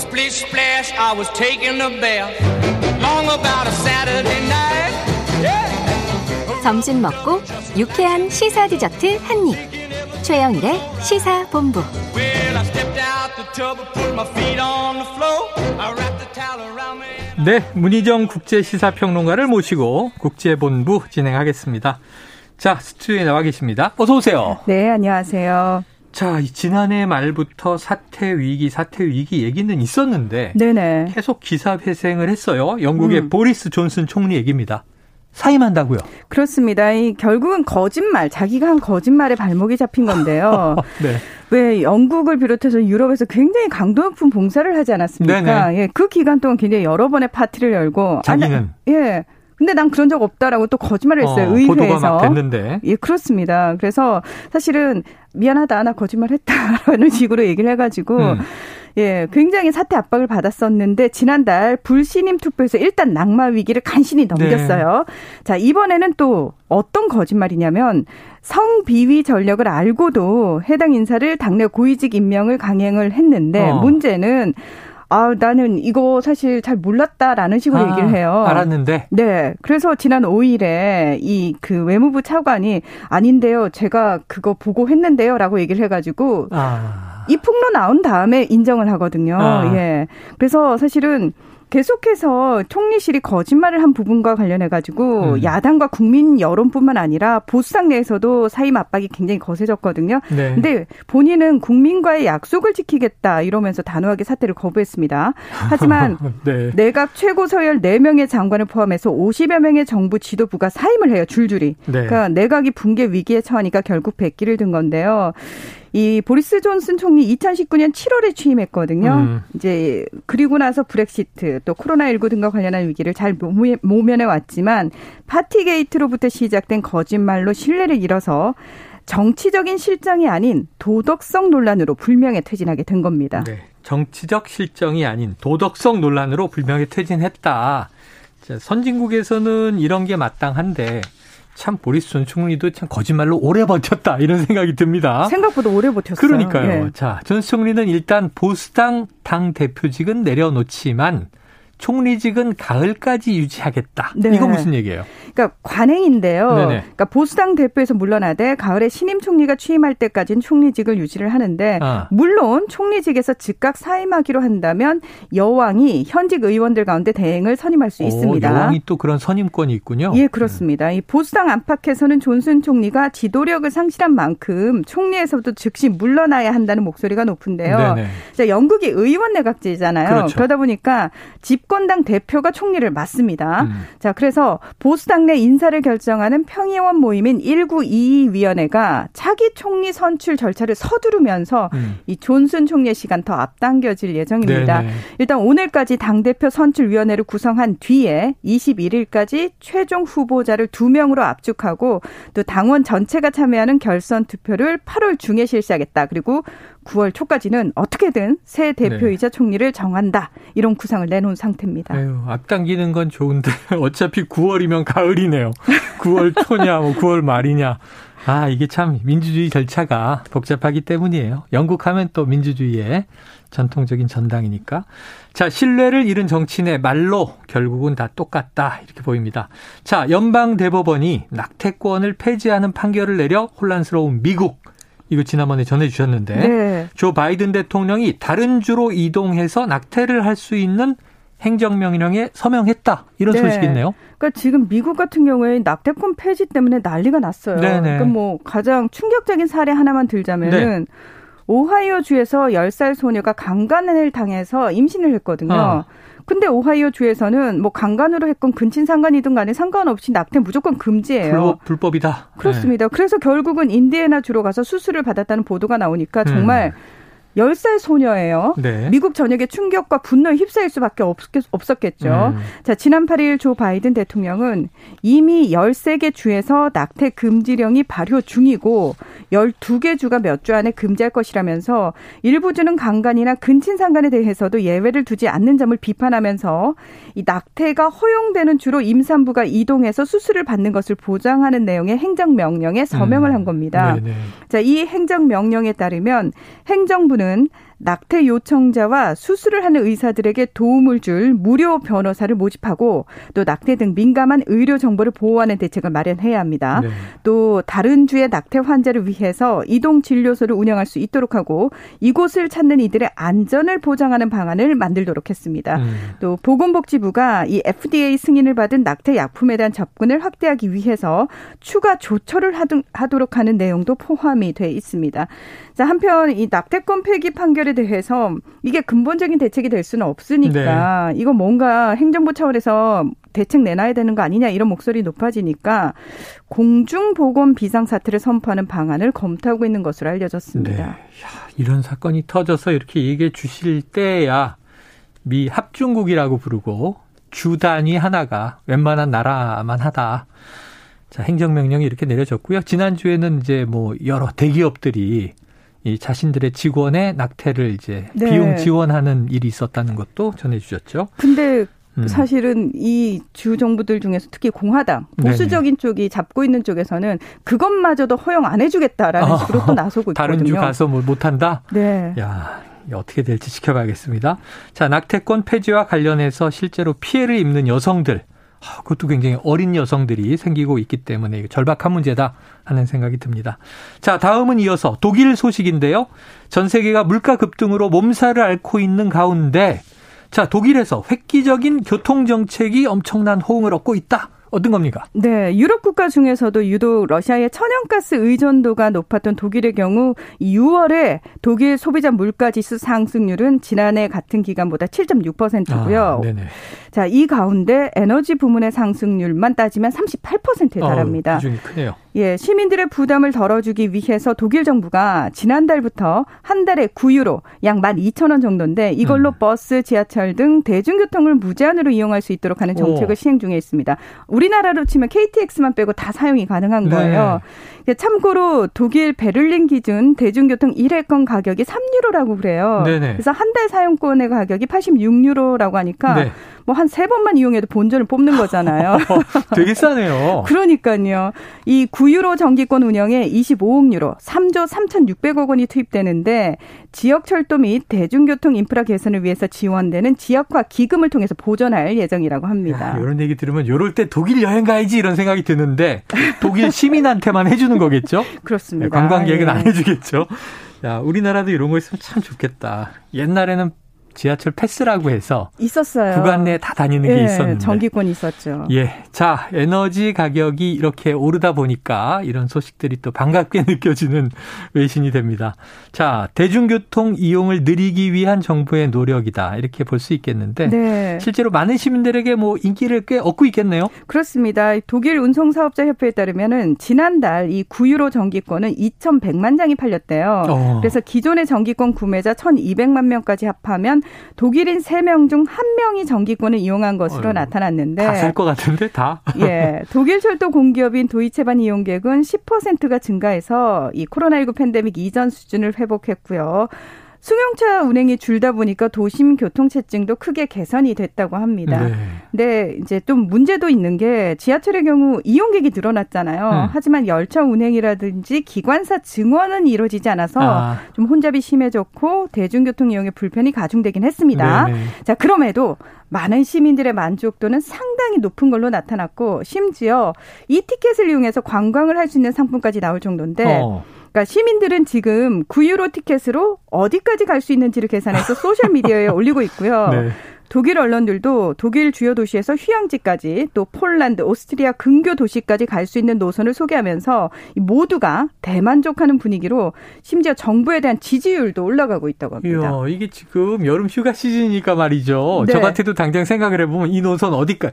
Splish splash, I was taking a bath. Long about a Saturday night. Yeah. 점심 먹고 유쾌한 시사 디저트 한 입. 최영일의 시사 본부. Well, I stepped out the tub and put my feet on the floor. I wrapped the towel around me. 네, 문희정 국제 시사 평론가를 모시고 국제 본부 진행하겠습니다. 자, 스튜디오에 나와 계십니다. 어서 오세요. 네, 안녕하세요. 자, 이 지난해 말부터 사태 위기, 사태 위기 얘기는 있었는데 네네. 계속 기사 회생을 했어요. 영국의 음. 보리스 존슨 총리 얘기입니다. 사임한다고요? 그렇습니다. 이 결국은 거짓말, 자기가 한 거짓말에 발목이 잡힌 건데요. 네. 왜 영국을 비롯해서 유럽에서 굉장히 강도 높은 봉사를 하지 않았습니까? 네네. 예, 그 기간 동안 굉장히 여러 번의 파티를 열고 자기는? 아, 나- 예. 근데 난 그런 적 없다라고 또 거짓말을 했어요. 어, 의회에서. 보도가 막 됐는데. 예, 그렇습니다. 그래서 사실은 미안하다, 나 거짓말 했다라는 식으로 얘기를 해가지고 음. 예, 굉장히 사태 압박을 받았었는데 지난달 불신임 투표에서 일단 낙마 위기를 간신히 넘겼어요. 네. 자, 이번에는 또 어떤 거짓말이냐면 성비위 전력을 알고도 해당 인사를 당내 고위직 임명을 강행을 했는데 어. 문제는 아, 나는 이거 사실 잘 몰랐다라는 식으로 아, 얘기를 해요. 알았는데. 네. 그래서 지난 5일에 이 그 외무부 차관이 아닌데요. 제가 그거 보고 했는데요. 라고 얘기를 해가지고 아. 이 폭로 나온 다음에 인정을 하거든요. 아. 예. 그래서 사실은 계속해서 총리실이 거짓말을 한 부분과 관련해 가지고 음. 야당과 국민 여론뿐만 아니라 보수당 내에서도 사임 압박이 굉장히 거세졌거든요. 네. 근데 본인은 국민과의 약속을 지키겠다 이러면서 단호하게 사퇴를 거부했습니다. 하지만 네. 내각 최고 서열 4명의 장관을 포함해서 50여 명의 정부 지도부가 사임을 해요, 줄줄이. 네. 그러니까 내각이 붕괴 위기에 처하니까 결국 백기를 든 건데요. 이 보리스 존슨 총리 2019년 7월에 취임했거든요. 음. 이제 그리고 나서 브렉시트 또 코로나19 등과 관련한 위기를 잘 모면- 모면해 왔지만 파티 게이트로부터 시작된 거짓말로 신뢰를 잃어서 정치적인 실정이 아닌 도덕성 논란으로 불명예 퇴진하게 된 겁니다. 네. 정치적 실정이 아닌 도덕성 논란으로 불명예 퇴진했다. 자, 선진국에서는 이런 게 마땅한데 참 보리스 전 총리도 참 거짓말로 오래 버텼다 이런 생각이 듭니다. 생각보다 오래 버텼어요. 그러니까요. 예. 자, 전 총리는 일단 보수당 당 대표직은 내려놓지만 총리직은 가을까지 유지하겠다. 네. 이거 무슨 얘기예요? 그러니까 관행인데요. 네네. 그러니까 보수당 대표에서 물러나되 가을에 신임 총리가 취임할 때까지는 총리직을 유지를 하는데 아. 물론 총리직에서 즉각 사임하기로 한다면 여왕이 현직 의원들 가운데 대행을 선임할 수 오, 있습니다. 여왕이 또 그런 선임권이 있군요. 예, 그렇습니다. 이 보수당 안팎에서는 존슨 총리가 지도력을 상실한 만큼 총리에서도 즉시 물러나야 한다는 목소리가 높은데요. 자, 영국이 의원 내각제잖아요. 그렇죠. 그러다 보니까 집권당 대표가 총리를 맡습니다. 음. 자, 그래서 보수당 내 인사를 결정하는 평의원 모임인 1922위원회가 차기 총리 선출 절차를 서두르면서 음. 이 존슨 총리의 시간 더 앞당겨질 예정입니다. 네네. 일단 오늘까지 당대표 선출위원회를 구성한 뒤에 21일까지 최종 후보자를 두 명으로 압축하고 또 당원 전체가 참여하는 결선 투표를 8월 중에 실시하겠다. 그리고 9월 초까지는 어떻게든 새 대표이자 총리를 정한다. 이런 구상을 내놓은 상태입니다. 아유, 앞당기는 건 좋은데 어차피 9월이면 가을이네요. 9월 초냐, 뭐 9월 말이냐. 아, 이게 참 민주주의 절차가 복잡하기 때문이에요. 영국 하면 또 민주주의의 전통적인 전당이니까. 자, 신뢰를 잃은 정치인의 말로 결국은 다 똑같다. 이렇게 보입니다. 자, 연방 대법원이 낙태권을 폐지하는 판결을 내려 혼란스러운 미국. 이거 지난번에 전해주셨는데. 네. 조 바이든 대통령이 다른 주로 이동해서 낙태를 할 수 있는 행정명령에 서명했다. 이런 네. 소식이 있네요. 그러니까 지금 미국 같은 경우에 낙태권 폐지 때문에 난리가 났어요. 네네. 그러니까 뭐 가장 충격적인 사례 하나만 들자면은 네. 오하이오 주에서 10살 소녀가 강간을 당해서 임신을 했거든요. 어. 근데 오하이오 주에서는 뭐 강간으로 했건 근친 상간이든 간에 상관없이 낙태 무조건 금지예요. 불법, 불법이다. 그렇습니다. 그래서 결국은 인디애나 주로 가서 수술을 받았다는 보도가 나오니까 정말 10살 소녀예요. 네. 미국 전역의 충격과 분노에 휩싸일 수밖에 없겠, 없었겠 죠. 음. 자, 지난 8일 조 바이든 대통령은 이미 13개 주에서 낙태 금지령이 발효 중이고 12개 주가 몇 주 안에 금지할 것이라면서 일부 주는 강간이나 근친상간에 대해서도 예외를 두지 않는 점을 비판하면서 이 낙태가 허용되는 주로 임산부가 이동해서 수술을 받는 것을 보장하는 내용의 행정명령에 서명을 음. 한 겁니다. 네네. 자, 이 행정명령에 따르면 행정부 는 낙태 요청자와 수술을 하는 의사들에게 도움을 줄 무료 변호사를 모집하고 또 낙태 등 민감한 의료 정보를 보호하는 대책을 마련해야 합니다. 네. 또 다른 주의 낙태 환자를 위해서 이동 진료소를 운영할 수 있도록 하고 이곳을 찾는 이들의 안전을 보장하는 방안을 만들도록 했습니다. 음. 또 보건복지부가 이 FDA 승인을 받은 낙태 약품에 대한 접근을 확대하기 위해서 추가 조처를 하도록 하는 내용도 포함이 돼 있습니다. 자, 한편 이 낙태권 폐기 판결 에 대해서 이게 근본적인 대책이 될 수는 없으니까 네. 이거 뭔가 행정부 차원에서 대책 내놔야 되는 거 아니냐 이런 목소리 높아지니까 공중보건 비상사태를 선포하는 방안을 검토하고 있는 것으로 알려졌습니다. 네. 야, 이런 사건이 터져서 이렇게 얘기해 주실 때야 미 합중국이라고 부르고 주 단위 하나가 웬만한 나라만 하다. 자, 행정명령이 이렇게 내려졌고요. 지난주에는 이제 뭐 여러 대기업들이 이 자신들의 직원의 낙태를 이제 네. 비용 지원하는 일이 있었다는 것도 전해주셨죠. 근데 음. 사실은 이 주 정부들 중에서 특히 공화당 보수적인 네네. 쪽이 잡고 있는 쪽에서는 그것마저도 허용 안 해주겠다라는 아, 식으로 또 나서고 있거든요. 다른 주 가서 뭐 못한다. 네. 야 어떻게 될지 지켜봐야겠습니다. 자 낙태권 폐지와 관련해서 실제로 피해를 입는 여성들 아, 그것도 굉장히 어린 여성들이 생기고 있기 때문에 절박한 문제다 하는 생각이 듭니다. 자, 다음은 이어서 독일 소식인데요. 전 세계가 물가 급등으로 몸살을 앓고 있는 가운데 자, 독일에서 획기적인 교통 정책이 엄청난 호응을 얻고 있다. 어떤 겁니까? 네, 유럽 국가 중에서도 유독 러시아의 천연가스 의존도가 높았던 독일의 경우 6월에 독일 소비자 물가 지수 상승률은 지난해 같은 기간보다 7.6%고요. 아, 네네. 자, 이 가운데 에너지 부문의 상승률만 따지면 38%에 달합니다. 어, 기준이 크네요. 예, 시민들의 부담을 덜어주기 위해서 독일 정부가 지난달부터 한 달에 9유로 약 12,000원 정도인데 이걸로 음. 버스, 지하철 등 대중교통을 무제한으로 이용할 수 있도록 하는 정책을 오. 시행 중에 있습니다. 우리나라로 치면 KTX만 빼고 다 사용이 가능한 네. 거예요. 네. 참고로 독일 베를린 기준 대중교통 1회권 가격이 3유로라고 그래요. 네네. 그래서 한 달 사용권의 가격이 86유로라고 하니까 네. 뭐 한 세 번만 이용해도 본전을 뽑는 거잖아요. 되게 싸네요. 그러니까요. 이 9유로 전기권 운영에 25억 유로, 3조 3,600억 원이 투입되는데 지역 철도 및 대중교통 인프라 개선을 위해서 지원되는 지역화 기금을 통해서 보전할 예정이라고 합니다. 야, 이런 얘기 들으면 이럴 때 독일 여행 가야지 이런 생각이 드는데 독일 시민한테만 해주는 거겠죠? 그렇습니다. 네, 관광객은 네. 안 해주겠죠. 야, 우리나라도 이런 거 있으면 참 좋겠다. 옛날에는 지하철 패스라고 해서 있었어요. 구간 내에 다 다니는 게 예, 있었는데 전기권 있었죠. 예. 자, 에너지 가격이 이렇게 오르다 보니까 이런 소식들이 또 반갑게 느껴지는 외신이 됩니다. 자, 대중교통 이용을 늘리기 위한 정부의 노력이다. 이렇게 볼 수 있겠는데 네. 실제로 많은 시민들에게 뭐 인기를 꽤 얻고 있겠네요. 그렇습니다. 독일 운송사업자 협회에 따르면은 지난달 이 9유로 전기권은 2,100만 장이 팔렸대요. 어. 그래서 기존의 전기권 구매자 1,200만 명까지 합하면 독일인 3명 중 1명이 전기권을 이용한 것으로 어 나타났는데 다살것 같은데 다. 예. 독일 철도 공기업인 도이체반 이용객은 10%가 증가해서 이 코로나19 팬데믹 이전 수준을 회복했고요. 승용차 운행이 줄다 보니까 도심 교통체증도 크게 개선이 됐다고 합니다. 네. 근데 이제 좀 문제도 있는 게 지하철의 경우 이용객이 늘어났잖아요. 음. 하지만 열차 운행이라든지 기관사 증원은 이루어지지 않아서 아. 좀 혼잡이 심해졌고 대중교통 이용의 불편이 가중되긴 했습니다. 네네. 네. 자, 그럼에도 많은 시민들의 만족도는 상당히 높은 걸로 나타났고 심지어 이 티켓을 이용해서 관광을 할 수 있는 상품까지 나올 정도인데 어. 그러니까 시민들은 지금 9유로 티켓으로 어디까지 갈 수 있는지를 계산해서 소셜 미디어에 올리고 있고요. 네. 독일 언론들도 독일 주요 도시에서 휴양지까지 또 폴란드, 오스트리아 근교 도시까지 갈 수 있는 노선을 소개하면서 모두가 대만족하는 분위기로 심지어 정부에 대한 지지율도 올라가고 있다고 합니다. 이야, 이게 지금 여름 휴가 시즌이니까 말이죠. 네. 저 같아도 당장 생각을 해보면 이 노선 어디까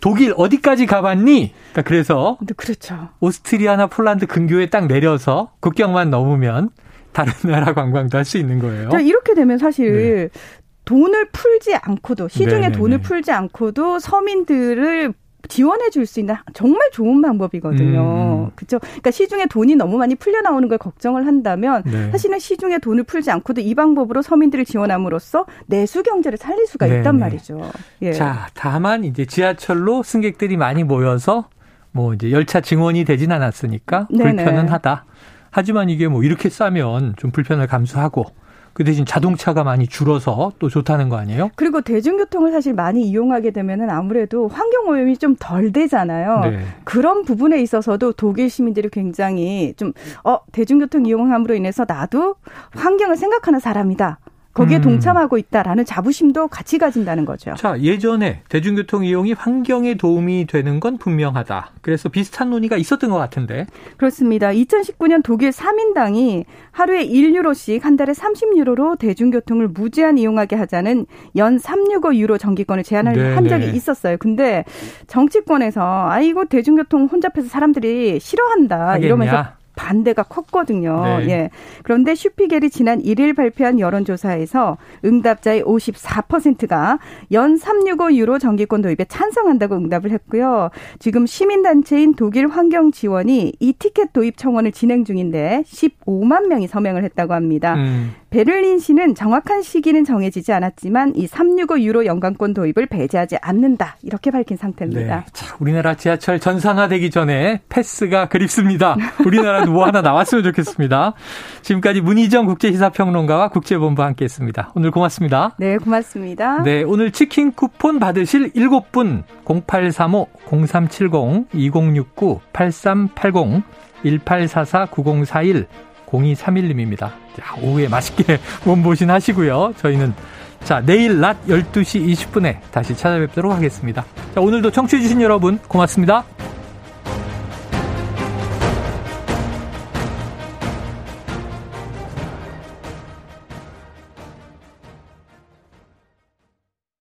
독일 어디까지 가봤니? 그러니까 그래서 네, 그렇죠. 오스트리아나 폴란드 근교에 딱 내려서 국경만 넘으면 다른 나라 관광도 할 수 있는 거예요. 이렇게 되면 사실 네. 돈을 풀지 않고도 시중에 네네네. 돈을 풀지 않고도 서민들을 지원해 줄 수 있는 정말 좋은 방법이거든요. 음. 음. 그렇죠? 그러니까 시중에 돈이 너무 많이 풀려 나오는 걸 걱정을 한다면 네. 사실은 시중에 돈을 풀지 않고도 이 방법으로 서민들을 지원함으로써 내수 경제를 살릴 수가 네네. 있단 말이죠. 예. 자, 다만 이제 지하철로 승객들이 많이 모여서 뭐 이제 열차 증원이 되진 않았으니까 네네. 불편은 하다. 하지만 이게 뭐 이렇게 싸면 좀 불편을 감수하고 그 대신 자동차가 많이 줄어서 또 좋다는 거 아니에요? 그리고 대중교통을 사실 많이 이용하게 되면은 아무래도 환경 오염이 좀 덜 되잖아요. 네. 그런 부분에 있어서도 독일 시민들이 굉장히 좀 어, 대중교통 이용함으로 인해서 나도 환경을 생각하는 사람이다. 거기에 음. 동참하고 있다라는 자부심도 같이 가진다는 거죠. 자, 예전에 대중교통 이용이 환경에 도움이 되는 건 분명하다. 그래서 비슷한 논의가 있었던 것 같은데. 그렇습니다. 2019년 독일 3인당이 하루에 1유로씩 한 달에 30유로로 대중교통을 무제한 이용하게 하자는 연 365 유로 정기권을 제안을 네네. 한 적이 있었어요. 근데 정치권에서 아이고 대중교통 혼잡해서 사람들이 싫어한다 하겠냐? 이러면서 반대가 컸거든요. 네. 예. 그런데 슈피겔이 지난 1일 발표한 여론조사에서 응답자의 54%가 연 365 유로 정기권 도입에 찬성한다고 응답을 했고요. 지금 시민단체인 독일 환경지원이 이 티켓 도입 청원을 진행 중인데 15만 명이 서명을 했다고 합니다. 음. 베를린시는 정확한 시기는 정해지지 않았지만 이 365 유로 연간권 도입을 배제하지 않는다. 이렇게 밝힌 상태입니다. 네. 자, 우리나라 지하철 전산화되기 전에 패스가 그립습니다. 우리나라도 뭐 하나 나왔으면 좋겠습니다. 지금까지 문희정 국제시사평론가와 국제본부 함께했습니다. 오늘 고맙습니다. 네, 고맙습니다. 네, 오늘 치킨 쿠폰 받으실 7분 0835-0370-2069-8380 1844-9041 0231님입니다. 자, 오후에 맛있게 몸보신 하시고요. 저희는 자, 내일 낮 12시 20분에 다시 찾아뵙도록 하겠습니다. 자, 오늘도 청취해주신 여러분 고맙습니다.